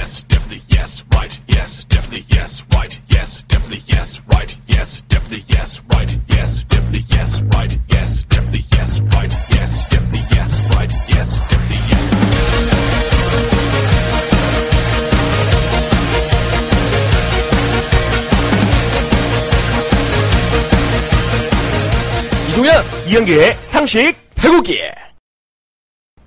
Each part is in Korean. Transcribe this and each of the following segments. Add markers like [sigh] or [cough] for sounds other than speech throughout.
yes, definitely yes, right, yes, definitely yes, right, yes, definitely yes, right, yes, definitely yes, right, yes, definitely yes, right, yes, definitely yes, right, yes, definitely yes, right, yes, definitely yes. 이종현 이영기의 상식 배구기.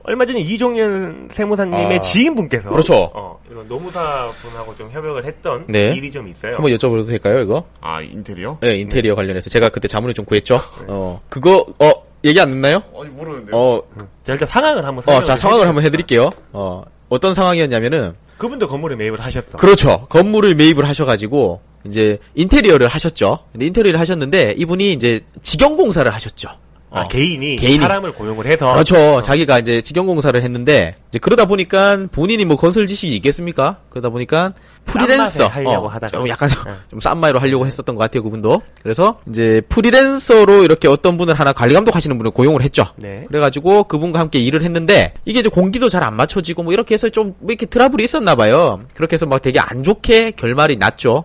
얼마 전에 이종현 세무사님의 아, 지인분께서 그렇죠. 어, 이런 노무사 분하고 좀 협약을 했던 네. 일이 좀 있어요. 한번 여쭤봐도 될까요, 이거? 아 인테리어? 네, 인테리어 관련해서 제가 그때 자문을 좀 구했죠. 어, 그거 어 얘기 안 됐나요? 아니 모르는데요. 어, 자, 일단 상황을 한번 어, 자 상황을 해드릴게요. 한번 해드릴게요. 어, 어떤 상황이었냐면은 그분도 건물에 매입을 하셨어. 그렇죠. 건물을 매입을 하셔가지고 이제 인테리어를 하셨죠. 근데 인테리어를 하셨는데 이분이 이제 직영 공사를 하셨죠. 아, 어. 개인이, 개인이. 사람을 고용을 해서 그렇죠. 자기가 이제 직영공사를 했는데 이제 그러다 보니까 본인이 뭐 건설 지식이 있겠습니까? 그러다 보니까 프리랜서 하려고 하다가. 좀 약간 네. 좀싼 마이로 하려고 했었던 것 같아요 그분도. 그래서 이제 프리랜서로 이렇게 어떤 분을 하나 관리 감독하시는 분을 고용을 했죠. 네. 그래가지고 그분과 함께 일을 했는데 이게 이제 공기도 잘 안 맞춰지고 뭐 이렇게 해서 좀 뭐 이렇게 트러블이 있었나 봐요. 그렇게 해서 막 되게 안 좋게 결말이 났죠.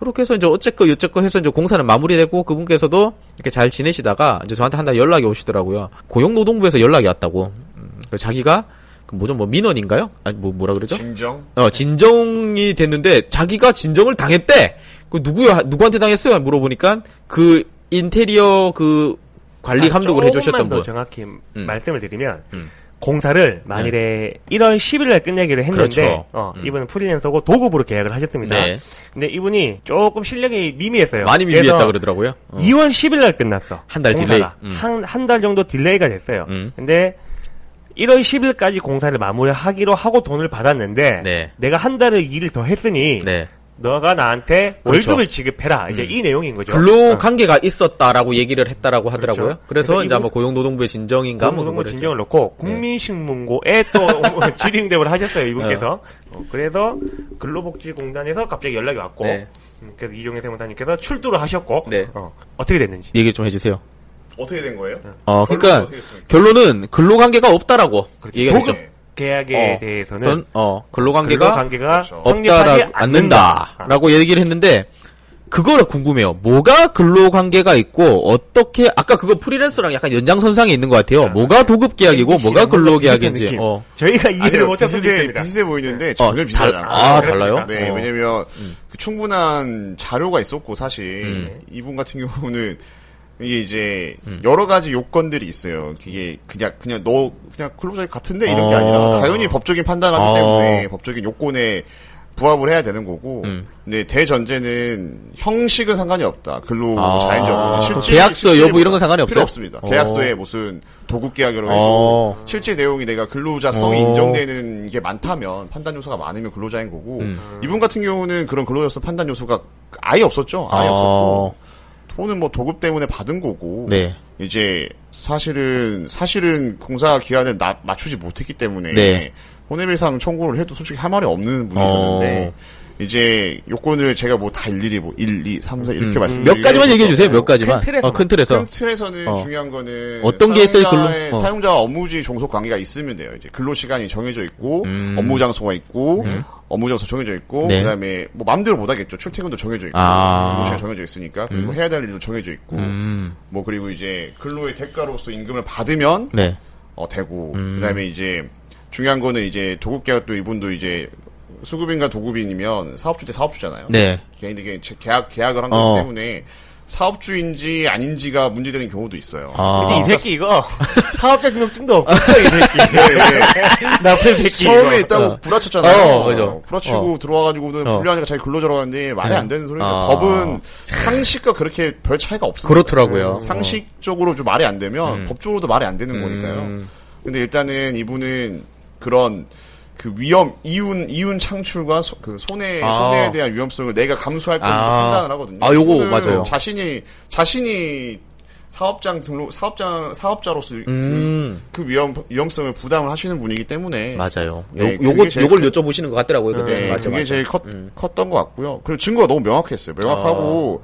그렇게 해서 이제 어쨌거 어쨌거 해서 이제 공사는 마무리되고 그분께서도 이렇게 잘 지내시다가 이제 저한테 한 달 연락이 오시더라고요. 고용노동부에서 연락이 왔다고. 음, 그 자기가 그 뭐죠 뭐 민원인가요? 아니 뭐 뭐라 그러죠? 진정? 어 진정이 됐는데 자기가 진정을 당했대. 그 누구야 누구한테 당했어요? 물어보니까 그 인테리어 그 관리 아, 감독을 해주셨던 조금만 더 분. 정확히 말씀을 드리면 음. 공사를 만일에 1월 10일 날 끝내기로 했는데 그렇죠. 어, 음. 이분은 프리랜서고 도급으로 계약을 하셨습니다. 네. 근데 이분이 조금 실력이 미미했어요. 많이 미비했다 그러더라고요. 어. 2월 10일 날 끝났어. 한달 공사가. delay. 음. 한, 한 달 정도 delay가 됐어요. 음. 근데 1월 10일까지 공사를 마무리하기로 하고 돈을 받았는데 네. 내가 한 달을 일을 더 했으니 네. 너가 나한테 그렇죠. 월급을 지급해라. 이제 음. 이 내용인 거죠. 근로 어. 관계가 있었다라고 얘기를 했다라고 하더라고요. 그렇죠. 그래서 이제 아마 고용노동부의 진정인가 뭐 공무원고 그거를 진정을 넣고 네. 국민신문고에 또 [laughs] 질의응답을 하셨어요 이분께서 어, 그래서 근로복지공단에서 갑자기 연락이 왔고 네. 음, 그래서 이종현 세무사님께서 출두를 하셨고 네. 어, 어떻게 됐는지 얘기 좀 해주세요. 어떻게 된 거예요? 어, 결론은 그러니까? 결론은 근로관계가 없다라고 얘기가 도급 됐죠. 계약에 어, 대해서는 선, 어, 근로관계가 근로관계가 그렇죠. 성립하지 없다라고 않는다. 않는다라고 얘기를 했는데 그거를 궁금해요. 뭐가 근로관계가 있고 어떻게 아까 그거 프리랜서랑 약간 연장선상에 있는 것 같아요. 뭐가 도급 계약이고 뭐가 근로 계약인지. 느낌. 어. 저희가 이해를 못할 수도 비슷해 보이는데 어, 전혀 달, 비슷하지 않아요. 아, 그렇습니까? 달라요? 네, 어. 왜냐면 그 충분한 자료가 있었고 사실 음. 이분 같은 경우는 이게 이제 음. 여러 가지 요건들이 있어요. 그게 그냥 그냥 너 그냥 근로자 같은데 이런 게 어. 아니라 당연히 법적인 판단하기 어. 때문에 법적인 요건에 부합을 해야 되는 거고. 음. 근데 대전제는 형식은 상관이 없다. 근로 아, 자연적으로 그 계약서 여부 이런 건 상관이 없어요? 없습니다. 어. 계약서에 무슨 도급 계약이라고 해도 어. 실제 내용이 내가 근로자성이 어. 인정되는 게 많다면 판단 요소가 많으면 근로자인 거고 음. 이분 같은 경우는 그런 근로자성 판단 요소가 아예 없었죠. 아예 어. 없었고 돈은 뭐 도급 때문에 받은 거고 네. 이제 사실은 사실은 공사 기한을 나- 맞추지 못했기 때문에 네. 손해배상 청구를 해도 솔직히 할 말이 없는 분이셨는데 어. 이제 요건을 제가 뭐 다 일일이 뭐 1, 2, 3, 4 이렇게 음. 말씀 몇 가지만 얘기해 주세요. 몇 가지만. 큰 틀에서. 어, 큰 틀에서. 큰 틀에서는 어. 중요한 거는 어떤 게 있어요, 근로- 어. 사용자와 업무지 종속 관계가 있으면 돼요. 이제 근로 시간이 정해져 있고 음. 업무 장소가 있고 업무 장소 정해져 있고 네. 그다음에 뭐 마음대로 못 하겠죠. 출퇴근도 정해져 있고 아. 시간 정해져 있으니까 그리고 해야 될 일도 정해져 있고 음. 뭐 그리고 이제 근로의 대가로서 임금을 받으면 네. 어 되고 음. 그다음에 이제 중요한 거는 이제 도급 계약도 이분도 이제 수급인과 도급인이면 사업주 대 사업주잖아요. 네. 개인에게 제- 계약 계약을 한 어. 거기 때문에 사업주인지 아닌지가 문제되는 경우도 있어요. 아. 근데 이 새끼 이거 [laughs] 사업자 등록증도 없어 이 새끼 예, 예. [laughs] 나쁜 새끼 처음에 이거. 있다고 어. 부라쳤잖아요. 어, 그죠. 부라치고 들어와가지고는 어. 불리하니까 자기 근로자라고 하는데 말이 네. 안 되는 소리니까 아. 법은 상식과 그렇게 별 차이가 없습니다. 그렇더라고요. 음, 상식적으로 좀 말이 안 되면 음. 법적으로도 말이 안 되는 음. 거니까요. 근데 일단은 이분은 그런 그 위험 이윤 이윤 창출과 소- 그 손해 아. 손해에 대한 위험성을 내가 감수할 거라고 아. 판단을 하거든요. 아, 요거 맞아요. 자신이 자신이 사업장 등록 사업장 사업자로서 그- 음. 그 위험 위험성을 부담을 하시는 분이기 때문에 맞아요. 네, 요, 요거, 요걸 큰- 여쭤보시는 것 같더라고요. 그때. 네, 맞아, 그게 맞아. 제일 컸, 음. 컸던 것 같고요. 그리고 증거가 너무 명확했어요. 명확하고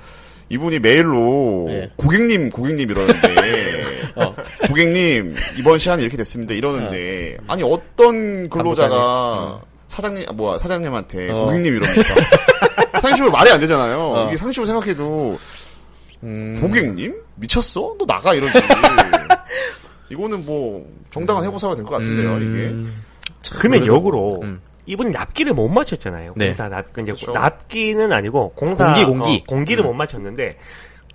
이분이 메일로 네. 고객님 고객님 이러는데 [laughs] 고객님 이번 시간이 이렇게 됐습니다 이러는데 아니 어떤 근로자가 사장님, 아, 뭐야, 사장님한테 어. 고객님 이럽니까? [laughs] 상식적으로 말이 안 되잖아요. 어. 이게 상식적으로 생각해도, 음. 고객님? 미쳤어? 너 나가, 이러지. [laughs] 이거는 뭐, 정당한 해고사가 될 것 같은데요, 이게. 음. 그러면 그래서- 역으로 음. 이분 납기를 못 맞췄잖아요. 네. 공사 납 이제 그쵸. 납기는 아니고 공사 공기, 공기. 어, 공기를 음. 못 맞췄는데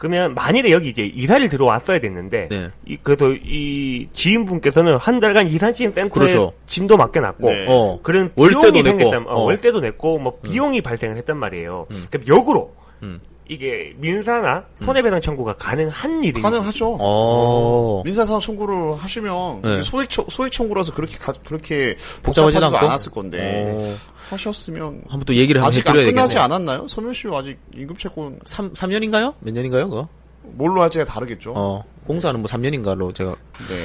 그러면 만일에 여기 이제 이사를 들어왔어야 됐는데 네. 이, 그래도 이 지인분께서는 한 달간 이삿짐 센터에 그렇죠. 짐도 맡겨놨고 네. 어. 그런 월세도 비용이 냈고, 생겼단, 어, 어. 월세도 냈고 뭐 비용이 발생을 했단 말이에요. 음. 그럼 역으로 음. 이게 민사나 손해배상 청구가 가능한 일이 가능하죠. 어. 민사사상 청구를 하시면 네. 소액 청 소액 청구라서 그렇게 가- 그렇게 복잡하지도 않고? 않았을 건데 어. 하셨으면 한번 또 얘기를 한번 아직 안 해드려야 끝나지 되겠네. 않았나요? 서면 씨 아직 임금 채권 3, 3년인가요? 몇 년인가요, 그거? 뭘로 할지가 다르겠죠. 어. 공사는 뭐 3년인가로 제가 네.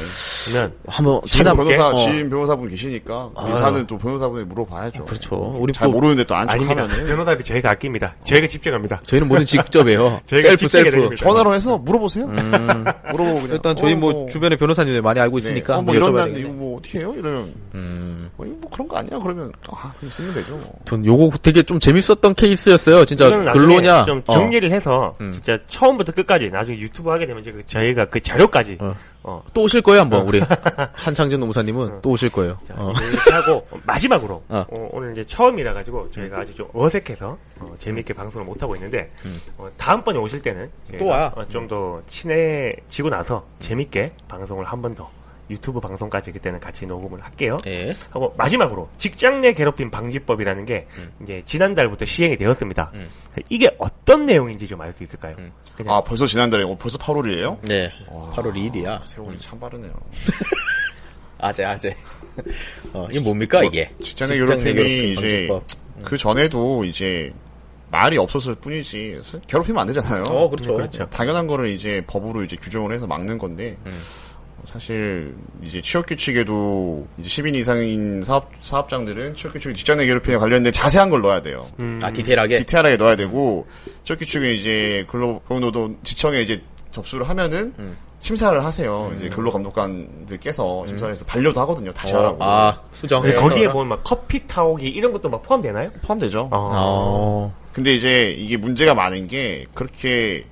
그러면 한번 찾아볼게. 변호사 어. 지인 변호사분 계시니까 아. 민사는 또 변호사분에 물어봐야죠. 그렇죠. 우리 잘 또 모르는데 또안 아닙니다. 척하면은 변호사비 저희가 아낍니다. 저희가 집중합니다. 저희는 모든 직접이에요. [laughs] 저희가 셀프 셀프. 전화로 해서 물어보세요. 음. [laughs] 물어보고 그냥 일단 저희 어, 뭐 주변에 변호사님들 많이 알고 있으니까 네. 어, 뭐 한번 이런 여쭤봐야 난데 이거. 뭐 어떻게 해요? 이러면 음. 뭐, 뭐 그런 거 아니야? 그러면 아 그럼 쓰면 되죠. 뭐. 전 요거 되게 좀 재밌었던 케이스였어요. 진짜 근로냐? 좀 어. 정리를 해서 음. 진짜 처음부터 끝까지 나중에 유튜브 하게 되면 이제 그 저희가 그 자료까지 어. 어. 또 오실 거예요, 한번 우리 [laughs] 한창진 노무사님은 또 오실 거예요. 자, 어. 이렇게 하고 [laughs] 마지막으로 어. 어, 오늘 이제 처음이라 가지고 저희가 아주 좀 어색해서 어, 재미있게 방송을 못 하고 있는데 어, 다음번에 오실 때는 음. 또 와요. 좀더 친해지고 나서 재밌게 방송을 한 번 더 유튜브 방송까지 그때는 같이 녹음을 할게요. 예. 하고 마지막으로 직장 내 괴롭힘 방지법이라는 게 이제 지난달부터 시행이 되었습니다. 음. 이게 어떤 내용인지 좀 알 수 있을까요? 그냥 아 벌써 지난달에 어, 벌써 8월이에요? 네. 8월 2일이야. 세월이 참 빠르네요. [laughs] 아재, 아재. 어, 이게 뭡니까, 이게? 직장 내 괴롭힘이 괴롭힘 이제 방지법. 그 전에도 이제 말이 없었을 뿐이지 사- 괴롭히면 안 되잖아요. 어, 그렇죠. 그렇죠. 당연한 거를 이제 법으로 이제 규정을 해서 막는 건데 음. 사실 이제 취업 규칙에도 이제 10인 이상인 사업 사업장들은 취업 규칙 직장 내 괴롭힘에 관련된 자세한 걸 넣어야 돼요. 음, 아, 디테일하게? 디테일하게 넣어야 되고 취업 규칙은 이제 근로노동 지청에 이제 접수를 하면은 음. 심사를 하세요. 이제 근로감독관들께서 심사를 해서 반려도 하거든요. 다시 어, 하라고. 아, 수정해. 네, 거기에 보면 막 커피 타오기 이런 것도 막 포함되나요? 포함되죠. 어. 어. 근데 이제 이게 문제가 많은 게 그렇게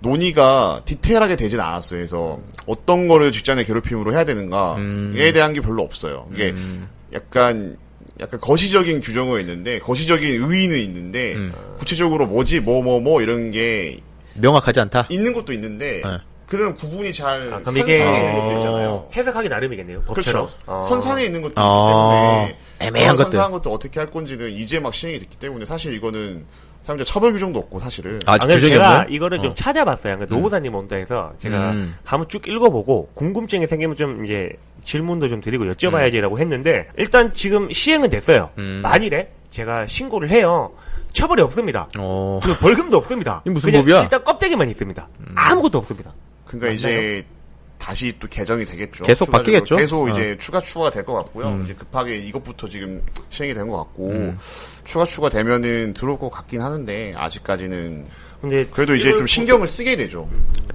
논의가 디테일하게 되진 않았어요. 그래서 어떤 거를 직장내 괴롭힘으로 해야 되는가에 음. 대한 게 별로 없어요. 이게 음. 약간 약간 거시적인 규정은 있는데 거시적인 의의는 있는데 음. 구체적으로 뭐지 뭐 뭐뭐 이런 게 명확하지 않다? 있는 것도 있는데 네. 그런 구분이 잘 아, 그럼 선상에 이게- 있는 것도 있잖아요. 해석하기 나름이겠네요. 법처럼. 그렇죠. 어. 선상에 있는 것도 어. 있기 때문에 애매한 그런 것들. 선상한 것도 어떻게 할 건지는 이제 막 시행이 됐기 때문에 사실 이거는 사람들 처벌 규정도 없고 사실은 아, 그래서 규정이 제가 없나요? 이거를 좀 어. 찾아봤어요. 그러니까 노무사님 온다 해서 제가 음. 한번 쭉 읽어보고 궁금증이 생기면 좀 이제 질문도 좀 드리고 여쭤봐야지라고 했는데 일단 지금 시행은 됐어요. 음. 만일에 제가 신고를 해요. 처벌이 없습니다. 어. 그리고 벌금도 없습니다. 이게 무슨 그냥 법이야? 음. 일단 껍데기만 있습니다. 아무것도 없습니다. 그러니까 이제 다시 또 개정이 되겠죠. 계속. 바뀌겠죠? 계속 어. 이제 추가 추가가 될 것 같고요. 음. 이제 급하게 이것부터 지금 시행이 된 것 같고 추가 추가 되면은 들어올 것 같긴 하는데 아직까지는 근데 그래도 이제 좀 신경을 쓰게 되죠.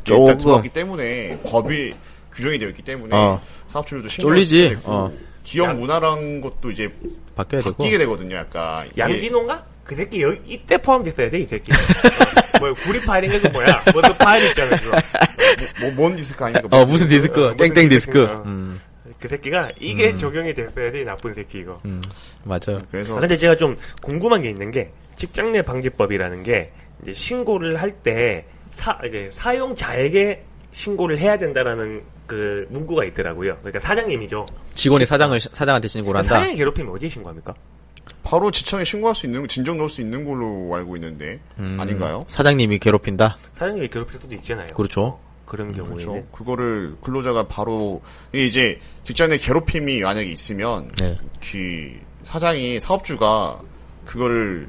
조금. 일단 들어왔기 때문에 법이 규정이 되어 있기 때문에 어. 사업주들도 신경을 쫄리지. 쓰게 되고 어. 기업 문화라는 것도 이제 바뀌어야 되고. 바뀌게 되거든요. 약간 이게 양진호인가? 그 새끼 여기 이때 포함됐어야 돼 이 새끼. 어, [laughs] 뭐 구리 파일인 게 뭐야? 뭐그 파일 있잖아 그거. 뭐, 뭔 디스크 아닙니까? 어, 무슨 디스크, 어, 땡땡 디스크. 디스크인가. 음, 그 새끼가 이게 적용이 됐어야 돼 나쁜 새끼 이거. 음, 맞아요. 그래서 아, 근데 제가 좀 궁금한 게 있는 게 직장 내 방지법이라는 게 이제 신고를 할 때 사, 이제 사용자에게 신고를 해야 된다라는 그 문구가 있더라고요. 그러니까 사장님이죠. 직원이 사장을, 사장한테 신고를 한다? 사장이 괴롭히면 어디에 신고합니까? 바로 지청에 신고할 수 있는 진정 넣을 수 있는 걸로 알고 있는데 음, 아닌가요? 사장님이 괴롭힌다? 사장님이 괴롭힐 수도 있잖아요. 그렇죠. 그런 경우에는 그렇죠. 그거를 근로자가 바로 이게 이제 직장 내 괴롭힘이 만약에 있으면 네. 그 사장이 사업주가 그거를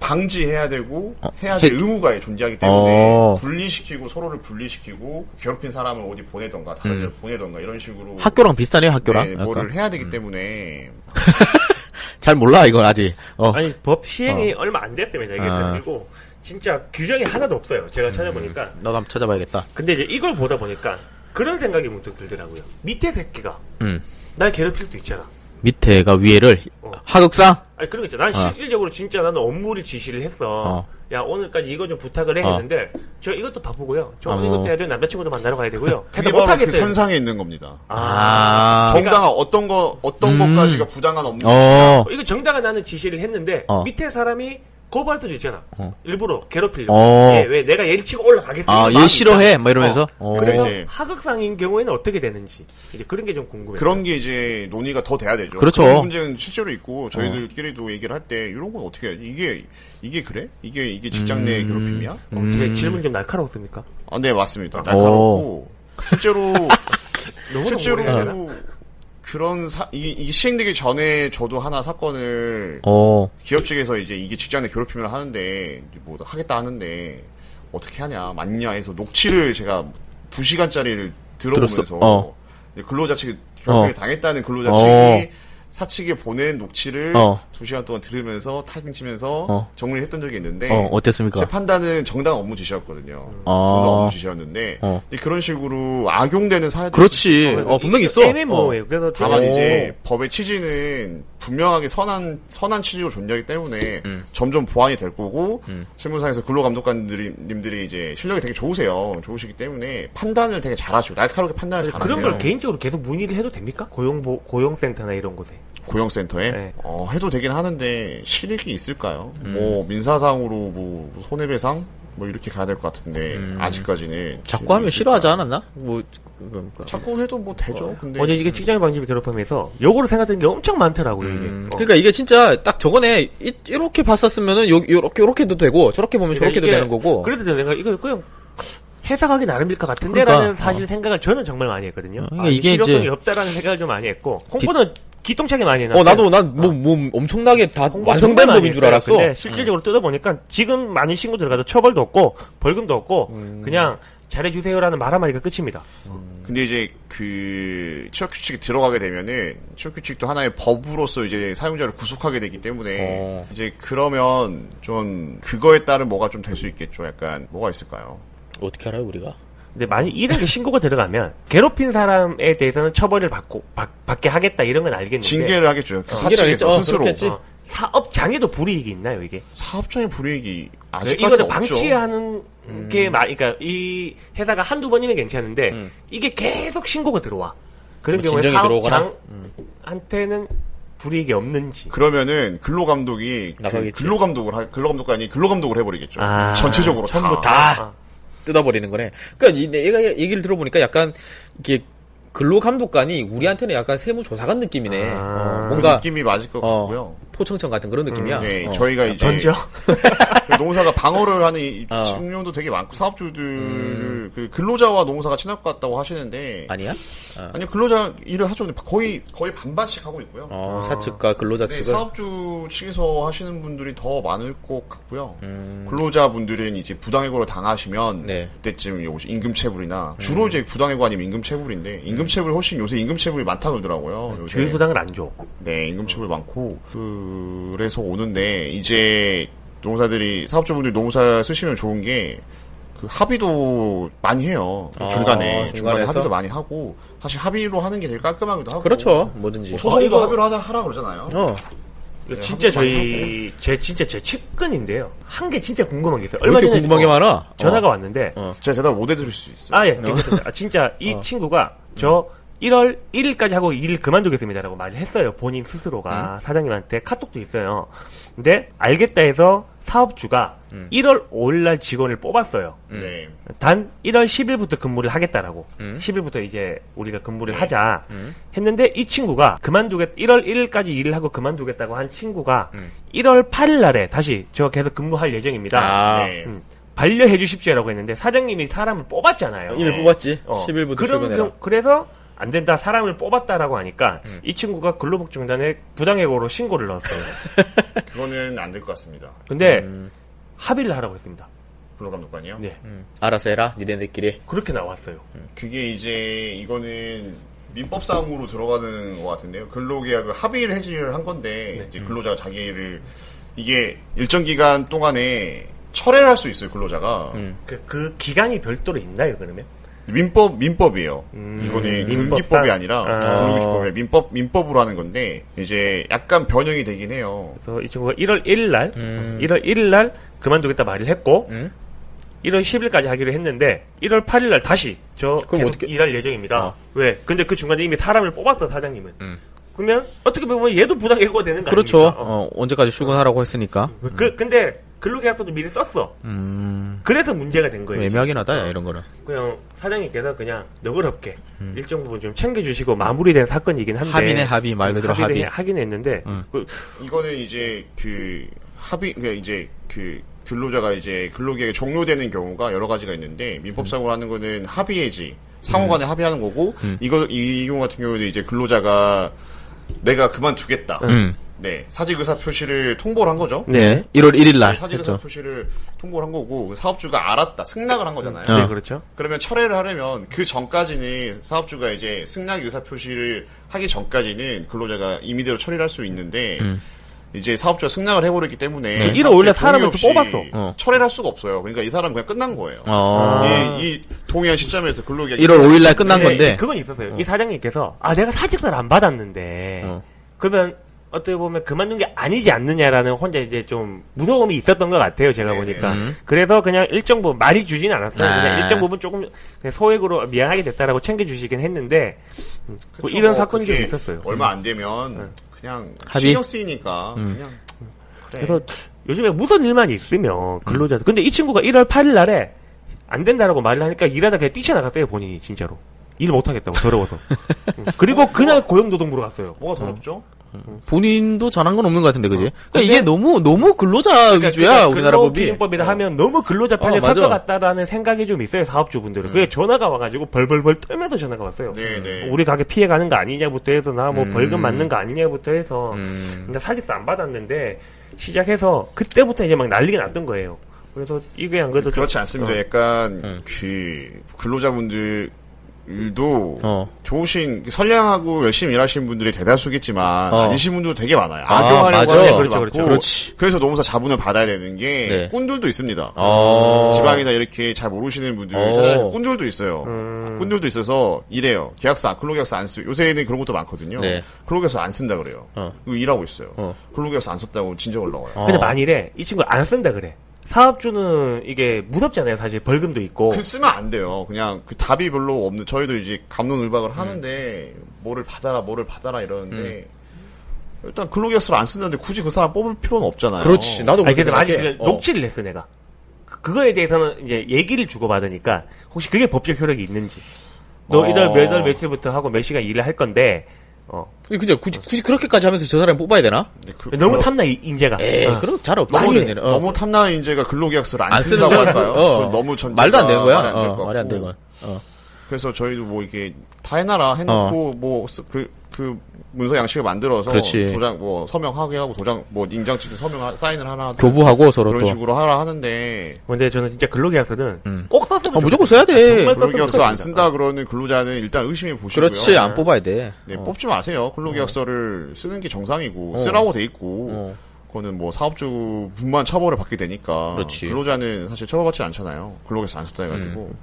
방지해야 되고 어, 해야 될 해- 의무가 존재하기 때문에 어. 분리시키고 서로를 분리시키고 괴롭힌 사람을 어디 보내던가 다른 음. 데 보내던가 이런 식으로 학교랑 비슷하네요, 학교랑. 네. 뭐를 해야 음. 되기 때문에 [laughs] 잘 몰라, 이건 아직. 어. 아니 법 시행이 얼마 안 됐습니다. 이게 아. 그리고 진짜 규정이 하나도 없어요. 제가 찾아보니까. 나도 한번 찾아봐야겠다. 근데 이제 이걸 보다 보니까 그런 생각이 문득 들더라고요. 밑에 새끼가 음. 날 괴롭힐 수 있잖아. 밑에가 위에를 어. 하극상? 아니 그런 거 있잖아. 난 어. 실질적으로 진짜 나는 업무를 지시를 했어. 어. 야 오늘까지 이거 좀 부탁을 해 어. 했는데 저 이것도 바쁘고요. 저 어. 이것도 해야 돼요. 남자친구도 만나러 가야 되고요. 그게 대답 바로 그 못하겠대. 선상에 있는 겁니다. 아. 정당한 어떤 거 어떤 음. 것까지가 부당한 업무. 어. 이거 정당한 나는 지시를 했는데 어. 밑에 사람이 거부할 수도 있잖아. 어. 일부러 괴롭히려고. 어. 예, 왜 내가 얘를 치고 올라가겠어. 아, 얘 마음이 싫어해? 있잖아. 막 이러면서? 어. 어. 그래서 이제- 하극상인 경우에는 어떻게 되는지 이제 그런 게 좀 궁금해요. 그런 게 이제 논의가 더 돼야 되죠. 그렇죠. 그런 문제는 실제로 있고 저희들끼리도 얘기를 할 때 이런 건 어떻게 해? 이게 이게 그래? 이게 이게 직장 내 음. 괴롭힘이야? 어, 제 질문 좀 날카로웠습니까? 아, 네 맞습니다. 어. 날카롭고 실제로 [laughs] 너무 실제로 오래 해야 되나? 그런 사 이게, 이게 시행되기 전에 저도 하나 사건을 어. 기업 측에서 이제 이게 직장 내 괴롭힘을 하는데 뭐 하겠다 하는데 어떻게 하냐 맞냐 해서 녹취를 제가 두 시간짜리를 들어보면서? 어. 근로자 측이 괴롭힘을 어. 당했다는 근로자 어. 측이 사측에 보낸 녹취를 어. 두 시간 동안 들으면서 타이핑 치면서 어. 정리를 했던 적이 있는데 어, 어땠습니까? 제 판단은 정당 업무 지시였거든요. 아. 정당 업무 지시였는데 어. 그런 식으로 악용되는 사례들이 그렇지. 어, 분명히 있어. 애매모호해요. 그래서 다만 이제 법의 취지는 분명하게 선한 선한 취지로 존재하기 때문에 음. 점점 보완이 될 거고 실무상에서 근로 감독관들이 님들이 이제 실력이 되게 좋으세요. 좋으시기 때문에 판단을 되게 잘하시고 날카롭게 판단을 잘하세요. 그런 걸 개인적으로 계속 문의를 해도 됩니까? 고용 고용센터나 이런 곳에. 고용센터에 네. 어, 해도 되긴 하는데 실익이 있을까요? 음. 뭐 민사상으로 뭐 손해배상 뭐 이렇게 가야 될 것 같은데 아직까지는 음. 자꾸 하면 싫어하지? 않았나? 뭐, 그러니까. 자꾸 해도 뭐 되죠. 근데 어제 이게 직장 방지 괴롭힘에서 역으로 생각되는 게 엄청 많더라고요 음, 이게. 어. 그러니까 이게 진짜 딱 저번에 이, 이렇게 봤었으면은 요, 요렇게 요렇게도 되고 저렇게 보면 저렇게도 이게- 되는 거고. 그래서 내가 이거 그냥 해석하기 나름일 것 같은데라는 그러니까, 사실 생각을 저는 정말 많이 했거든요. 어, 아, 이게 실효성이 이제- 없다라는 생각을 좀 많이 했고 홍보는 기똥차게 많이 해놨어요. 어 나도 난뭐뭐 엄청나게 다 완성된 법인 줄. 알았어. 근데 실질적으로 뜯어보니까 지금 많이 신고 들어가도 처벌도 없고 벌금도 없고 음. 그냥 잘해주세요라는 말 한마디가 끝입니다. 근데 이제 그 취업 규칙이 들어가게 되면은 취업 규칙도 하나의 법으로서 이제 사용자를 구속하게 되기 때문에 어. 이제 그러면 좀 그거에 따른 뭐가 좀 될 수 있겠죠. 약간 뭐가 있을까요? 어떻게 알아요 우리가? 근데 만약 이런 게 신고가 들어가면 괴롭힌 사람에 대해서는 처벌을 받고 받, 받게 하겠다 이런 건 알겠는데 징계를 하겠죠. 그 하겠죠. 사측에서 어, 스스로. 어, 사업장에도 불이익이 있나요 이게? 사업장의 불이익이 아직까지 네, 이거를 없죠. 방치하는 게 마, 그러니까 이 회사가 한두 번이면 괜찮은데 음. 이게 계속 신고가 들어와. 그런 뭐 경우에? 사업장한테는 불이익이 없는지. 그러면 근로 감독이 그 나가겠지. 근로 감독을 하, 근로 감독관이 근로 감독을 해버리겠죠. 아, 전체적으로 전부 다. 다. 아. 뜯어버리는 거네. 그러니까 이- 얘가 얘기를 들어보니까 약간 이게 근로 감독관이 우리한테는 약간 세무 조사관 느낌이네. 아. 어, 그 뭔가 느낌이 맞을 것 어, 같고요. 포청천 같은 그런 느낌이야. 네, 어. 저희가 이제 던져. 그 농사가 방어를 하는 이- 어. 측면도 되게 많고 사업주들 그 근로자와 농사가 친할 것 같다고 하시는데 아니야? 어. 아니요 근로자 일을 하죠. 거의 거의 반반씩 하고 있고요. 어, 사측과 근로자 네, 측을 사업주 측에서 하시는 분들이 더 많을 것 같고요. 음. 근로자분들은 이제 부당해고를 당하시면 네. 그때쯤 요것이 임금체불이나 주로 이제 부당해고 아니면 임금체불인데 임금체불 훨씬 요새 임금체불이 많다 그러더라고요. 요새. 주휴수당을 안 줘. 네, 임금체불 많고 그 래서 오는데 이제 농사들이 사업주분들이 농사 쓰시면 좋은 게 그 합의도 많이 해요. 아, 중간에 중간에? 합의도 많이 하고 사실 합의로 하는 게 제일 깔끔하기도 하고 그렇죠. 뭐든지. 뭐 소송도 어, 합의로 하자 하라 그러잖아요. 어. 네, 진짜 저희 제 진짜 제 측근인데요. 한 게 진짜 궁금한 게 있어요. 얼마 전에 궁금한 게 어, 많아. 전화가 어. 왔는데 어. 제가 대답 못 해드릴 수 있어요. 아, 예, 괜찮습니다. 아, 진짜 이 어. 친구가 저 1월 1일까지 하고 일을 그만두겠습니다라고 말을 했어요. 본인 음. 스스로가 사장님한테 카톡도 있어요. 근데 알겠다 해서 사업주가 음. 1월 5일날 직원을 뽑았어요. 네. 단 1월 10일부터 근무를 하겠다라고. 음. 10일부터 이제 우리가 근무를 네. 하자 음. 했는데 이 친구가 그만두겠 1월 1일까지 일을 하고 그만두겠다고 한 친구가 음. 1월 8일 날에 다시 저 계속 근무할 예정입니다. 아. 네. 음, 반려해 주십시오라고 했는데 사장님이 사람을 뽑았잖아요. 이미 뽑았지. 어. 10일부터 그럼 출근해라. 음. 그- 그래서 안 된다 사람을 뽑았다라고 하니까 이 친구가 근로복지공단에 부당해고로 신고를 넣었어요. [laughs] 그거는 안 될 것 같습니다. 근데 음. 합의를 하라고 했습니다. 근로감독관이요. 네. 음. 알아서 해라. 니네들끼리. 그렇게 나왔어요. 그게 이제 이거는 민법상으로 들어가는 것 같은데요. 근로계약을 합의를 해지를 한 건데 네. 이제 근로자가 자기를 이게 일정 기간 동안에 철회를 할 수 있어요. 근로자가. 음. 그, 그 기간이 별도로 있나요, 그러면? 민법 민법이에요. 음, 이거는 민법상? 군기법이 아니라 아. 근로기준법이 민법 민법으로 하는 건데 이제 약간 변형이 되긴 해요. 그래서 이 친구가 1월 1일 날, 음. 1월 1일 날 그만두겠다 말을 했고, 음. 1월 10일까지 하기로 했는데, 1월 8일 날 다시 저 계속 어떻게- 일할 예정입니다. 어. 왜? 근데 그 중간에 이미 사람을 뽑았어 사장님은. 음. 그러면 어떻게 보면 얘도 부당 예고가 되는 거 그렇죠. 아닙니까? 어. 어, 언제까지 출근하라고 했으니까. 그 근데 근로계약서도 미리 썼어. 음. 그래서 문제가 된 거예요. 애매하긴 하다, 야, 이런 거는. 그냥 사장님께서 그냥 너그럽게 일정 부분 좀 챙겨주시고 마무리된 사건이긴 한데 음. 합의네, 합의. 말 그대로 합의를 합의. 해- 하긴 했는데 음. 그- 이거는 이제 그 합의 그러니까 이제 그 근로자가 이제 근로계약이 종료되는 경우가 여러 가지가 있는데 민법상으로 하는 거는 합의해지 상호 간에 합의하는 거고 이거 이 경우 같은 경우는 이제 근로자가 내가 그만두겠다. 음. 네 사직 의사 표시를 통보를 한 거죠. 네. 1월 1일 날. 사직 의사 했죠. 표시를 통보를 한 거고 사업주가 알았다 승낙을 한 거잖아요. 어. 네 그렇죠. 그러면 철회를 하려면 그 전까지는 사업주가 이제 승낙 의사 표시를 하기 전까지는 근로자가 임의대로 처리를 할 수 있는데 음. 이제 사업주가 승낙을 해버렸기 때문에 네. 1월 원래 사람을 또 뽑았어. 어. 철회를 할 수가 없어요. 그러니까 이 사람은 그냥 끝난 거예요. 어. 아. 이, 이 동의한 시점에서 근로계약이 1월 5일 날 끝난 네, 건데. 그건 있었어요. 이 사장님께서 아 내가 사직서를 안 받았는데 어. 그러면 어떻게 보면 그만둔 게 아니지 않느냐라는 혼자 이제 좀 무서움이 있었던 것 같아요. 제가 네, 보니까 음. 그래서 그냥 일정 부분 많이 주지는 않았어요. 아. 그냥 일정 부분 조금 그냥 소액으로 미안하게 됐다라고 챙겨주시긴 했는데 음, 뭐 그쵸, 이런 뭐 사건이 좀 있었어요. 얼마 안 되면 그냥 합의? 신경 쓰이니까 음. 그냥 그래. 그래서 요즘에 무슨 일만 있으면 근로자. 근데 이 친구가 1월 8일 날에 안 된다라고 말을 하니까 일하다 그냥 뛰쳐나갔어요 본인이 진짜로. 일 못하겠다고 더러워서. [laughs] 음. 그리고 그날 고용노동부로 갔어요. 뭐가 더럽죠? 본인도 잘한 건 없는 것 같은데, 그지? 그러니까 근데- 이게 너무, 너무 근로자 위주야, 우리나라 법이. 근로기준법이라 하면 너무 근로자 편에 어, 설것 맞아. 같다라는 생각이 좀 있어요 사업주분들은. 그게 전화가 와가지고 벌벌벌 떨면서 전화가 왔어요. 네, 네. 우리 가게 피해가는 거 아니냐부터 해서 나뭐 음. 벌금 맞는 거 아니냐부터 해서 음. 근데 사직서 안 받았는데 시작해서 그때부터 이제 막 난리가 났던 거예요. 그래서 이게 안 그래도 좀- 그렇지 않습니다. 어. 약간 음. 그 근로자분들 도 어. 좋으신 선량하고 열심히 일하시는 분들이 대다수겠지만 어. 아니신 분도 되게 많아요. 아, 악용하려고 맞아. 하는 분들이 그렇죠, 많고 그렇죠. 그렇지. 그래서 노무사 자본을 받아야 되는 게 네. 꾼들도 있습니다. 어. 지방이나 이렇게 잘 모르시는 분들 어. 꾼들도 있어요. 음. 꾼들도 있어서 이래요. 계약서 근로계약서 안 쓰. 요새는 그런 것도 많거든요. 네. 근로계약서 안 쓴다 그래요. 어. 일하고 있어요. 어. 근로계약서 안 썼다고 진정을 넣어요. 어. 근데 만일에 이 친구 안 쓴다 그래. 사업주는 이게 무섭잖아요. 사실 벌금도 있고. 그 쓰면 안 돼요. 그냥 그 답이 별로 없는 저희도 이제 감론을박을 음. 하는데 뭐를 받아라 뭐를 받아라 이러는데 일단 근로계약서를 안 쓴다는데 굳이 그 사람 뽑을 필요는 없잖아요. 그렇지. 나도 아니, 그렇게 많이 생각해. 그걸 녹취를 했어, 내가. 그- 그거에 대해서는 이제 얘기를 주고받으니까 혹시 그게 법적 효력이 있는지. 너 어. 이달 몇월 며칠부터 하고 몇 시간 일을 할 건데, 어. 그죠? 굳이, 굳이 그렇게까지 하면서 저 사람 뽑아야 되나? 그- 너무 그- 탐나, 이- 인재가. 에이, 어. 그럼 잘 없다. 많이 그러면은. 어. 너무 탐나는 인재가 근로계약서를 안, 안 쓴다고 건 할까요? 어. 너무 전 말도 안 되는 거야. 말이 안될 어, 안 되는. 거야. 어. 그래서 저희도 뭐 이게 다 해놔라 해놓고 뭐 그 그 문서 양식을 만들어서 그렇지. 도장 뭐 서명하게 하고 도장 뭐 인장 찍고 서명 사인을 하나 교부하고 서로 그런 또. 식으로 하라 하는데 근데 저는 진짜 근로계약서는 음. 꼭 썼으면 어, 무조건. 써야 돼. 근로계약서 안. 쓴다 그러는 근로자는 일단 의심해 보시고요. 그렇지, 안 뽑아야 돼. 네, 어. 뽑지 마세요. 근로계약서를 쓰는 게 정상이고 어. 쓰라고 돼 있고 어. 그거는 뭐 사업주분만 처벌을 받게 되니까 그렇지. 근로자는 사실 처벌받지 않잖아요. 근로계약서 안 썼다 해가지고 음.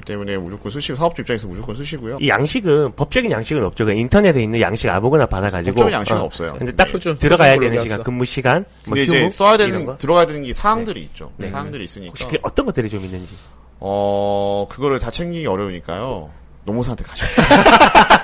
그렇기 때문에 무조건 쓰시고 사업주 입장에서 무조건 쓰시고요. 이 양식은 법적인 양식은 없죠. 그냥 인터넷에 있는 양식 아무거나 받아가지고. 법적인 양식은 없어요. 근데 딱 표준, 들어가야 되는. 시간, 근무 시간, 뭐 근데 이제 써야 되는 거. 들어가야 되는 게 사항들이 있죠. 네. 사항들이 있으니까 혹시 그게 어떤 것들이 좀 있는지. 어 그거를 다 챙기기 어려우니까요. 노무사한테 가셔. [laughs]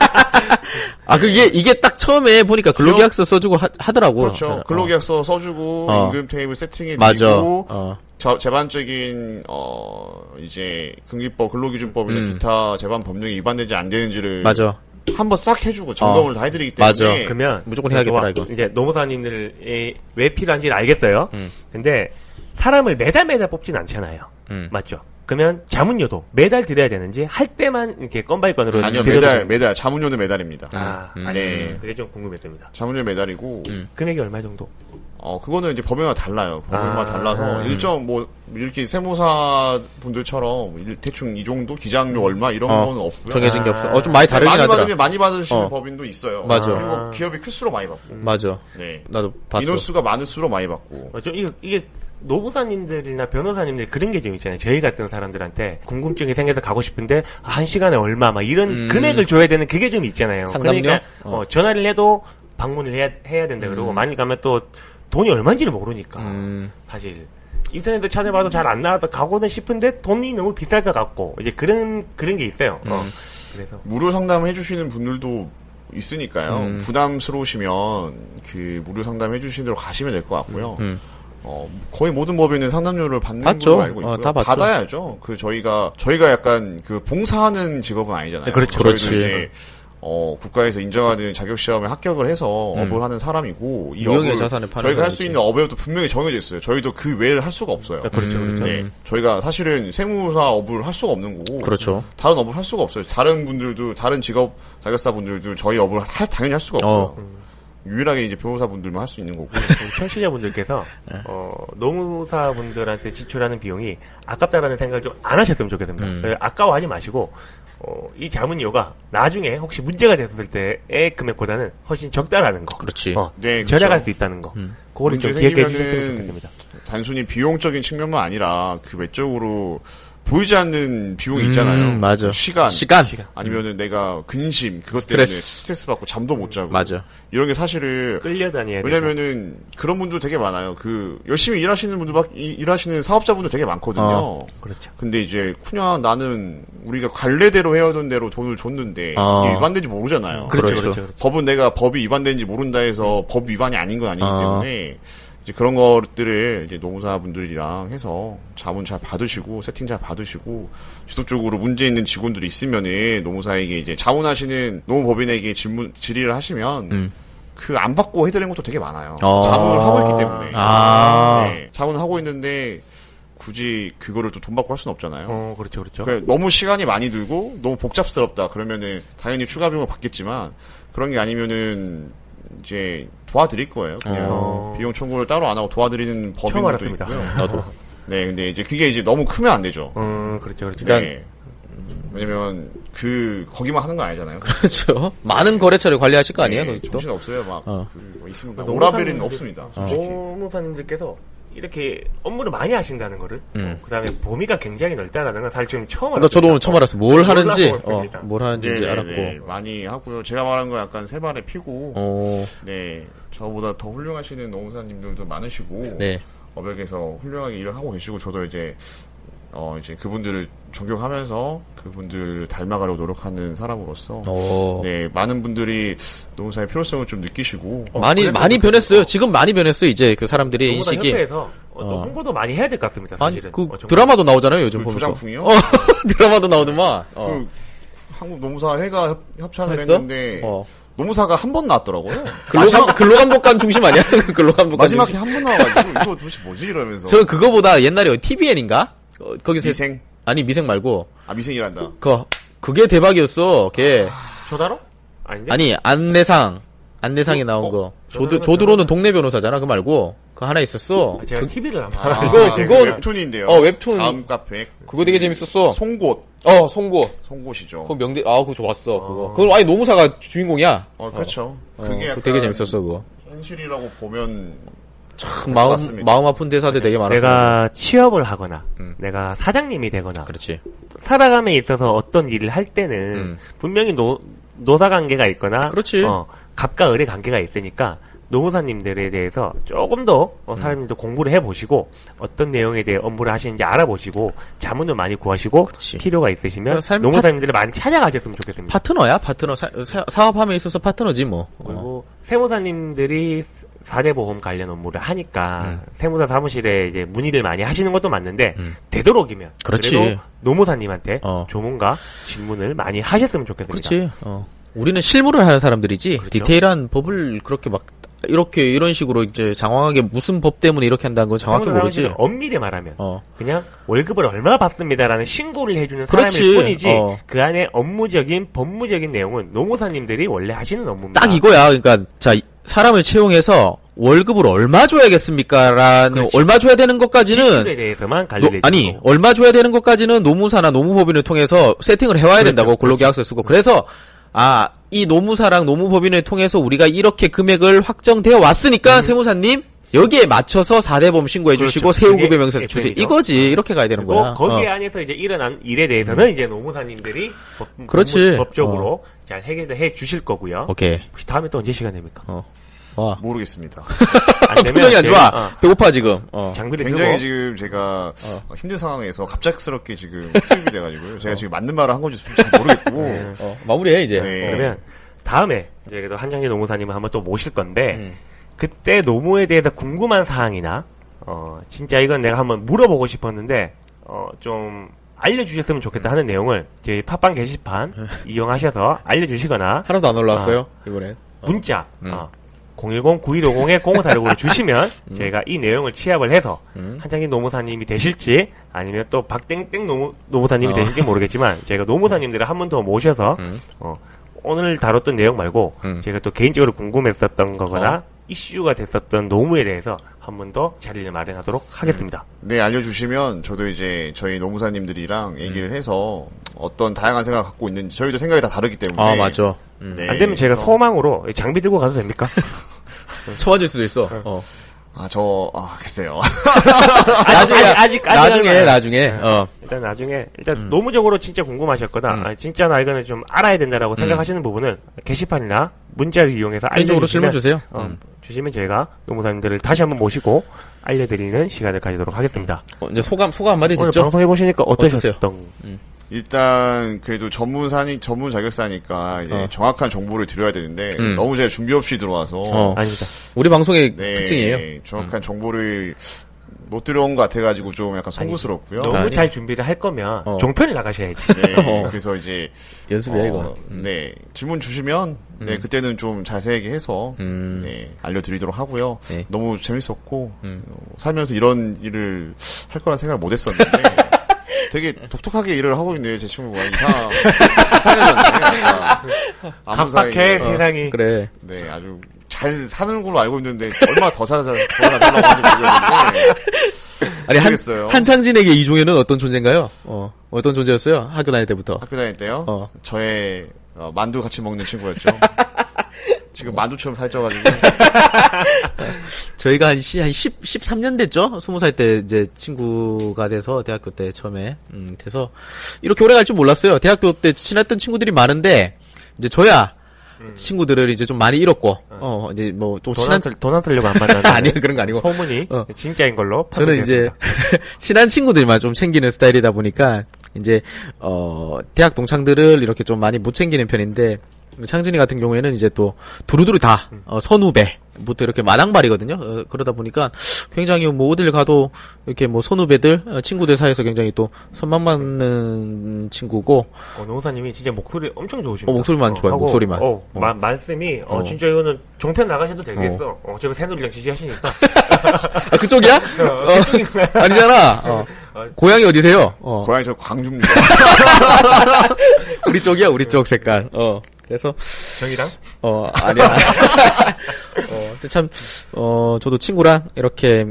아, 그게, 이게 딱 처음에 보니까 근로계약서 써주고 하, 하더라고. 그렇죠. 어. 근로계약서 써주고 어. 임금 테이블 세팅해 맞아. 드리고 어. 저- 제반적인 어 이제 근기법 근로기준법이나 음. 기타 제반 법령이 위반되지 안 되는지를 맞아. 한번 싹 해주고 점검을 어. 다 해드리기 맞아. 때문에 그러면 무조건 해야겠더라, 노- 이거. 이제 노무사님들이 왜 필요한지는 알겠어요. 음. 근데 사람을 매달 매달 뽑진 않잖아요. 음. 맞죠? 그러면 자문료도 매달 드려야 되는지 할 때만 이렇게 건 by 건으로 아니요 드려도 매달 되는지. 매달 자문료는 매달입니다. 아, 음. 아니, 네. 그게 좀 궁금했습니다. 자문료 매달이고 음. 금액이 얼마 정도? 어 그거는 이제 법인마다 달라요. 법인마다 아. 달라서 일정 뭐 이렇게 세무사 분들처럼 일- 대충 이 정도 기장료 얼마 이런 어, 거는 없고요. 정해진 게 아. 없어. 어, 좀 많이 다르긴 많이 하더라. 받으면 많이 받으시는 어. 법인도 있어요. 맞아. 그리고 아. 기업이 클수록 많이 받고. 맞아. 네. 나도 봤어. 인원수가 많을수록 많이 받고. 어, 좀 이게, 이게 노무사님들이나 변호사님들 그런 게 좀 있잖아요. 저희 같은 사람들한테 궁금증이 생겨서 가고 싶은데 한 시간에 얼마 막 이런 음. 금액을 줘야 되는 그게 좀 있잖아요. 상담료? 그러니까 어. 어, 전화를 해도 방문을 해야 해야 된다 그러고 많이 가면 또 돈이 얼마인지를 모르니까 음. 사실 인터넷에 찾아봐도 잘 안 나와도 가고는 싶은데 돈이 너무 비쌀 것 같고 이제 그런 그런 게 있어요. 어. 음. 그래서 무료 상담 해 주시는 분들도 있으니까요. 음. 부담스러우시면 그 무료 상담 해 주시는 대로 가시면 될 것 같고요. 음. 어, 거의 모든 법인은 상담료를 받는 받죠. 걸로 알고 어, 있고요. 다 받죠. 받아야죠. 그 저희가 저희가 약간 그 봉사하는 직업은 아니잖아요. 네, 그렇죠. 그렇지. 어, 국가에서 인정하는 자격 시험에 합격을 해서 업을 하는 사람이고 이 음. 업을 저희가 할 수. 있는 업에도 분명히 정해져 있어요. 저희도 그 외를 할 수가 없어요. 그렇죠, 음. 그렇죠. 네, 저희가 사실은 세무사 업을 할 수가 없는 거고 그렇죠. 다른 업을 할 수가 없어요. 다른 분들도 다른 직업 자격사 분들도 저희 업을 할, 당연히 할 수가 없어요. 어. 유일하게 이제 변호사 분들만 할 수 있는 거고. [laughs] 청취자분들께서 어, 노무사분들한테 지출하는 비용이 아깝다라는 생각을 좀 안 하셨으면 좋겠습니다. 음. 그 아까워하지 마시고 어, 이 자문료가 나중에 혹시 문제가 됐을 때의 금액보다는 훨씬 적다라는 거. 그렇지. 어, 네, 그렇죠. 절약할 수 있다는 거. 음. 그거를 좀 기억해 주셨으면 좋겠습니다. 단순히 비용적인 측면만 아니라 그 외적으로 보이지 않는 비용이 음, 있잖아요. 맞아. 시간, 시간. 아니면은 내가 근심 그것 때문에 스트레스. 스트레스 받고 잠도 못 자고 맞아. 이런 게 사실을 끌려다녀야 돼. 왜냐면은 그런 분들 되게 많아요. 그 열심히 일하시는 분들 막 이- 일하시는 사업자분들 되게 많거든요. 어. 그렇죠. 근데 이제 그냥 나는 우리가 관례대로 해오던 대로 돈을 줬는데 어. 이게 위반된지 모르잖아요. 그렇죠, 그렇죠. 그렇죠. 그렇죠. 법은 내가 법이 위반되는지 모른다 해서 법 위반이 아닌 건 아니기 어. 때문에 이제 그런 것들을 이제 노무사분들이랑 해서 자문 잘 받으시고 세팅 잘 받으시고 지속적으로 문제 있는 직원들이 있으면은 노무사에게 이제 자문하시는 노무법인에게 질문 질의를 하시면 음. 그안 받고 해드리는 것도 되게 많아요. 어. 자문을 하고 있기 때문에 아. 네, 자문을 하고 있는데 굳이 그거를 또 돈 받고 할 수는 없잖아요. 어, 그렇죠, 그렇죠. 그 너무 시간이 많이 들고 너무 복잡스럽다 그러면은 당연히 추가 비용을 받겠지만 그런 게 아니면은 이제 도와드릴 거예요. 그냥 어. 비용 청구를 따로 안 하고 도와드리는 법인도 알았습니다. 있고요. [laughs] 나도. 네, 근데 이제 그게 이제 너무 크면 안 되죠. 음, 그렇죠, 그렇죠. 그러니까 네. 왜냐면 그 거기만 하는 거 아니잖아요. 그렇죠. 많은 거래처를 관리하실 거 아니에요, 네? 정신 없어요. 막 어. 그, 뭐 있습니다. 노무사님들- 오라벨은 없습니다. 솔직히. 노무사님들께서 이렇게 업무를 많이 하신다는 거를, 음. 그 다음에 범위가 굉장히 넓다라는 건 사실 좀 처음 나 알았어요. 저도 오늘 처음 알았어. 뭘 하는지, 어. 뭘 하는지 이제 네, 알았고. 네, 많이 하고요. 제가 말한 거 약간 세 발에 피고 어, 네, 저보다 더 훌륭하시는 노무사님들도 많으시고 네. 어백에서 훌륭하게 일을 하고 계시고 저도 이제 어 이제 그분들을 존경하면서 그분들 닮아가려고 노력하는 사람으로서 어. 네 많은 분들이 노무사의 필요성을 좀 느끼시고 많이, 그래서 많이 그렇죠. 변했어요. 지금 많이 변했어요, 이제 그 사람들이 노무사 인식이. 협회에서 어, 또 어. 홍보도 많이 해야 될 것 같습니다. 아니, 사실은. 그 어. 드라마도 나오잖아요, 요즘 그 보면서. 조장풍이요? 어, [laughs] 드라마도 나오더만. 어. 그 한국 노무사 회가 협- 협찬을 했어? 했는데 어. 노무사가 한 번 나왔더라고요. 근로감, 근로감독관 중심 아니야? [laughs] 근로감독관 마지막에. 한 번 나와가지고 이거 도대체 뭐지 이러면서 저 그거보다 옛날에 TVN인가? 어, 거기서. 미생 아니, 미생 말고. 아 미생이란다. 그, 그게 대박이었어, 걔. 조다로? 아닌데? 아니, 안내상. 안내상에 나온 어? 거. 조드, 조드로는 동네 변호사잖아, 그 말고. 그거 하나 있었어. 제가 그, TV를 안 아, 봐요. 그거- 네, 그건- 웹툰인데요. 어, 웹툰. 다음 카페 그거 되게 재밌었어. 송곳 어, 송고. 송곳이죠. 그거 명대, 아, 그거 좋았어, 그거. 그건 아니, 노무사가 주인공이야. 어 그렇죠. 어, 그게 그거 약간 되게 재밌었어, 그거. 현실이라고 보면 참, 마음, 맞습니다. 마음 아픈 대사들 되게 많았어. 내가 취업을 하거나, 음. 내가 사장님이 되거나, 그렇지. 살아감에 있어서 어떤 일을 할 때는 음. 분명히 노, 노사 관계가 있거나, 그렇지. 어, 갑과 을의 관계가 있으니까 노무사님들에 대해서 조금 더 어, 음. 사람들도 공부를 해보시고 어떤 내용에 대해 업무를 하시는지 알아보시고 자문을 많이 구하시고 그렇지. 필요가 있으시면 삶- 노무사님들을 많이 찾아가셨으면 좋겠습니다. 파트너야, 파트너. 사, 업함에 있어서 파트너지, 뭐. 어. 그리고 세무사님들이 사대보험 관련 업무를 하니까 음. 세무사 사무실에 이제 문의를 많이 하시는 것도 맞는데 음. 되도록이면 그렇지. 래도 노무사님한테 어. 조문과 질문을 많이 하셨으면 좋겠습니다. 그렇지. 어. 우리는 실무를 하는 사람들이지 그렇죠. 디테일한 법을 그렇게 막 이렇게 이런 식으로 이제 장황하게 무슨 법 때문에 이렇게 한다는 건 정확히 모르지. 엄밀히 말하면 어. 그냥 월급을 얼마 받습니다라는 신고를 해주는 그렇지. 사람일 뿐이지 어. 그 안에 업무적인 법무적인 내용은 노무사님들이 원래 하시는 업무입니다. 딱 이거야. 그러니까 자 이- 사람을 채용해서 월급을 얼마 줘야겠습니까라는 그렇지. 얼마 줘야 되는 것까지는 노- 아니. 얼마 줘야 되는 것까지는 노무사나 노무법인을 통해서 세팅을 해와야 된다고 그렇죠. 근로계약서 쓰고 그래서 아 이 노무사랑 노무법인을 통해서 우리가 이렇게 금액을 확정되어 왔으니까 세무사님 여기에 맞춰서 4대범 신고해 주시고 음. 그렇죠. 세후급여 그게 명세서 주세요. 이거지 이렇게 가야 되는 거야 거기 어. 안에서 이제 일어난 일에 대해서는 이제 노무사님들이 법, 그렇지. 어. 법적으로 잘 해결을 해 주실 거고요. 오케이 혹시 다음에 또 언제 시간 됩니까? 어. 와 모르겠습니다. [laughs] 안 되면 표정이 안 좋아 어, 배고파 지금 어. 장비를 굉장히 들고 지금 제가 어. 어, 힘든 상황에서 갑작스럽게 지금 투입이 돼가지고요. 제가 지금 맞는 말을 한 건지 잘 모르겠고. 어, 마무리해 이제 네. 그러면 다음에 이제 그래도 한장재 노무사님을 한번 또 모실 건데 음. 그때 노무에 대해서 궁금한 사항이나 어 진짜 이건 내가 한번 물어보고 싶었는데 어좀 알려주셨으면 좋겠다 하는 내용을 저희 팟빵 게시판 이용하셔서 알려주시거나 하나도 안 올라왔어요 이번에 문자 음. 어, 010-9150-0546으로 주시면 [laughs] 저희가 이 내용을 취합을 해서 음. 한장기 노무사님이 되실지 아니면 또 박땡땡 노무, 노무사님이 어. 되실지 모르겠지만 저희가 노무사님들을 한 번 더 모셔서 음. 어, 오늘 다뤘던 내용 말고 음. 제가 또 개인적으로 궁금했었던 거거나 어. 이슈가 됐었던 노무에 대해서 한 번 더 자리를 마련하도록 하겠습니다. 네, 알려주시면 저도 이제 저희 노무사님들이랑 얘기를 해서 어떤 다양한 생각을 갖고 있는지 저희도 생각이 다 다르기 때문에. 아 맞죠 음. 네, 안 되면 제가 그래서- 소망으로 장비 들고 가도 됩니까? [laughs] 쳐맞을 수도 있어 어. 아, 저, 아, 글쎄요. [laughs] 나중에 아직- 아직- 나중에 나중에 어. 일단 나중에 일단 노무적으로 진짜 궁금하셨거나 음. 아, 진짜 나 이거는 좀 알아야 된다라고 생각하시는 부분은 게시판이나 문자를 이용해서 개인적으로 알려주시면 질문 주세요 어, 음. 주시면 저희가 노무사님들을 다시 한번 모시고 알려드리는 시간을 가지도록 하겠습니다. 어, 이제 소감 소감 한마디 듣죠 방송 해보시니까 어떠셨던? 일단, 그래도 전문사니, 전문 자격사니까 이제 어. 정확한 정보를 드려야 되는데, 음. 너무 제가 준비 없이 들어와서, 어. 아닙니다. 우리 방송의 네, 특징이에요 정확한 정보를 못 들어온 것 같아가지고 좀 약간 송구스럽고요. 너무 아니. 잘 준비를 할 거면 어. 종편을 나가셔야지. 네, [laughs] 어. 그래서 이제, 연습이야 어, 이거 음. 네, 질문 주시면, 네, 그때는 좀 자세하게 해서, 음. 네, 알려드리도록 하고요. 네. 너무 재밌었고, 음. 어, 살면서 이런 일을 할 거란 생각을 못 했었는데, [laughs] 되게 독특하게 일을 하고 있네요, 제 친구가. 이상, 이상해졌네. 갑박해 사이에. 어, 세상이. 그래 네, 아주 잘 사는 걸로 알고 있는데, 얼마나 더 살, 더 살라고 하는지 모르겠는데, 아니 한, 모르겠어요. 한창진에게 이종현은 어떤 존재인가요? 어 어떤 존재였어요? 학교 다닐 때부터 학교 다닐 때요, 어. 저의 어, 만두 같이 먹는 친구였죠. [laughs] 지금 만두처럼 살쪄가지고. [laughs] 저희가 한, 시, 한 10, 13년 됐죠? 20살 때 이제 친구가 돼서 대학교 때 처음에, 음, 돼서 이렇게 오래 갈 줄 몰랐어요. 대학교 때 친했던 친구들이 많은데, 이제 저야 친구들을 이제 좀 많이 잃었고, 어, 이제 뭐 좀 친한, 돈안 돈안 쓰려고 안 만나는 아니, 그런 거 아니고. 소문이 어. 진짜인 걸로 저는 이제 [laughs] 친한 친구들만 좀 챙기는 스타일이다 보니까 이제 어 대학 동창들을 이렇게 좀 많이 못 챙기는 편인데 창진이 같은 경우에는 이제 또 두루두루 다 어, 선후배 부터 이렇게 마당발이거든요. 어, 그러다 보니까 굉장히 뭐 어딜 가도 이렇게 뭐 선후배들 어, 친구들 사이에서 굉장히 또 선망받는 친구고 어, 노사님이 진짜 목소리 엄청 좋으십니다. 어, 목소리만 좋아요, 하고, 목소리만. 어, 어. 마- 말씀이 어, 어. 진짜 이거는 종편 나가셔도 되겠어. 어, 어차피 새누리랑 지지하시니까. [laughs] 아 그쪽이야? [laughs] 어, 아니잖아. 어. 고향이 어디세요? 어. 고향이 저 광주입니다. [laughs] 우리 쪽이야, 우리 쪽 색깔. 어. 그래서 정이랑 어, 아니야. [laughs] 어, 근데 참, 어, 저도 친구랑 이렇게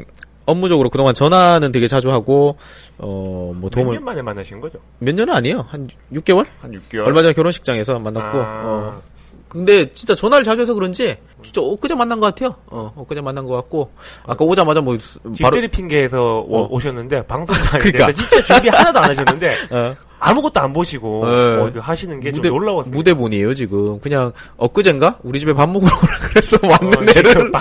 업무적으로 그동안 전화는 되게 자주 하고, 어, 뭐몇 도움을, 년 만에 만나신 거죠? 몇 년은 아니에요. 한 6개월? 한 6개월. 얼마 전에 결혼식장에서 만났고, 아. 어. 근데 진짜 전화를 자주 해서 그런지, 진짜 엊그제 만난 것 같아요. 어, 엊그제 만난 것 같고, 아까 오자마자 뭐, 바로, 집들이 핑계에서 오- 어. 오셨는데 방송 [laughs] 그러니까. 진짜 준비 하나도 안 하셨는데 어, 아무것도 안 보시고 네. 어, 하시는 게좀 놀라웠어요. 무대분이에요, 지금. 그냥, 엊그젠가? 우리 집에 밥 먹으러 오라 그래서 왔는 어, 애를.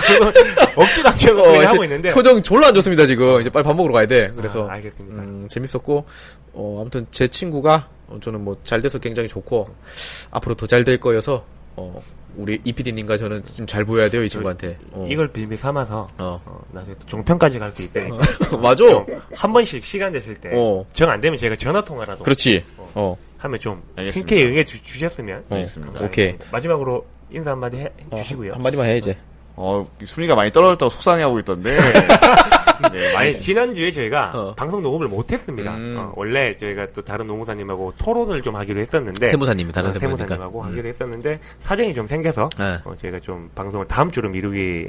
억지로 억지로 [laughs] 어, 하고 있는데 [laughs] 표정 졸라 안 좋습니다, 지금. 이제 빨리 밥 먹으러 가야 돼. 그래서. 아, 알겠습니다. 음, 재밌었고, 어, 아무튼 제 친구가, 어, 저는 뭐 잘 돼서 굉장히 좋고, 앞으로 더 잘 될 거여서, 어, 우리 이피디님과 저는 좀잘 보여야 돼요, 이 친구한테. 어. 이걸 빌미 삼아서 어. 어, 나중에 또 종편까지 갈 수 있으니까 [laughs] 맞아. 좀한 번씩 시간 되실 때 정안 어. 되면 제가 전화 통화라도 그렇지. 어. 하면 좀 알겠습니다. 흔쾌히 응해 주, 주셨으면 어. 알겠습니다. 오케이. 마지막으로 인사 한마디 해 어, 주시고요. 한마디만 해, 이제. 어, 순위가 많이 떨어졌다고 속상해하고 있던데. [laughs] 네, [laughs] 아니 지난주에 저희가 어. 방송 녹음을 못했습니다. 음. 어, 원래 저희가 또 다른 노무사님하고 토론을 좀 하기로 했었는데 세무사님이 다른 어. 세무사님하고 하기로 했었는데 사정이 좀 생겨서 네. 어, 저희가 좀 방송을 다음 주로 미루게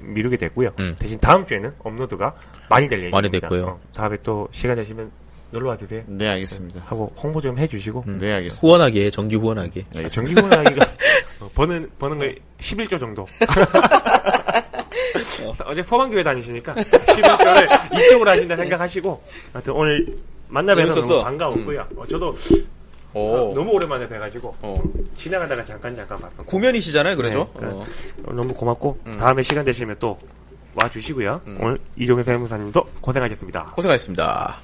미루게 됐고요. 음. 대신 다음 주에는 업로드가 많이 될 예정입니다. 많이 됐고요. 어, 다음에 또 시간 되시면 놀러 와주세요. 네, 알겠습니다. 하고 홍보 좀 해주시고 네, 알겠습니다. 후원하게 정기 후원하게. 아. 정기 후원하기가 [laughs] 어, 버는 버는 거 11조 정도. [laughs] 어제 소방교회 다니시니까 11조를 이쪽으로 하신다 생각하시고 하여튼 오늘 만나뵈서. 너무 반가웠고요. 어, 저도 오. 어, 너무 오랜만에 뵈가지고 어. 지나가다가 잠깐 잠깐 봤어. 구면이시잖아요, 그러죠? 네, 어. 어, 너무 고맙고 다음에 시간 되시면 또 와주시고요. 오늘 이종현 세무사님도 고생하셨습니다. 고생하셨습니다.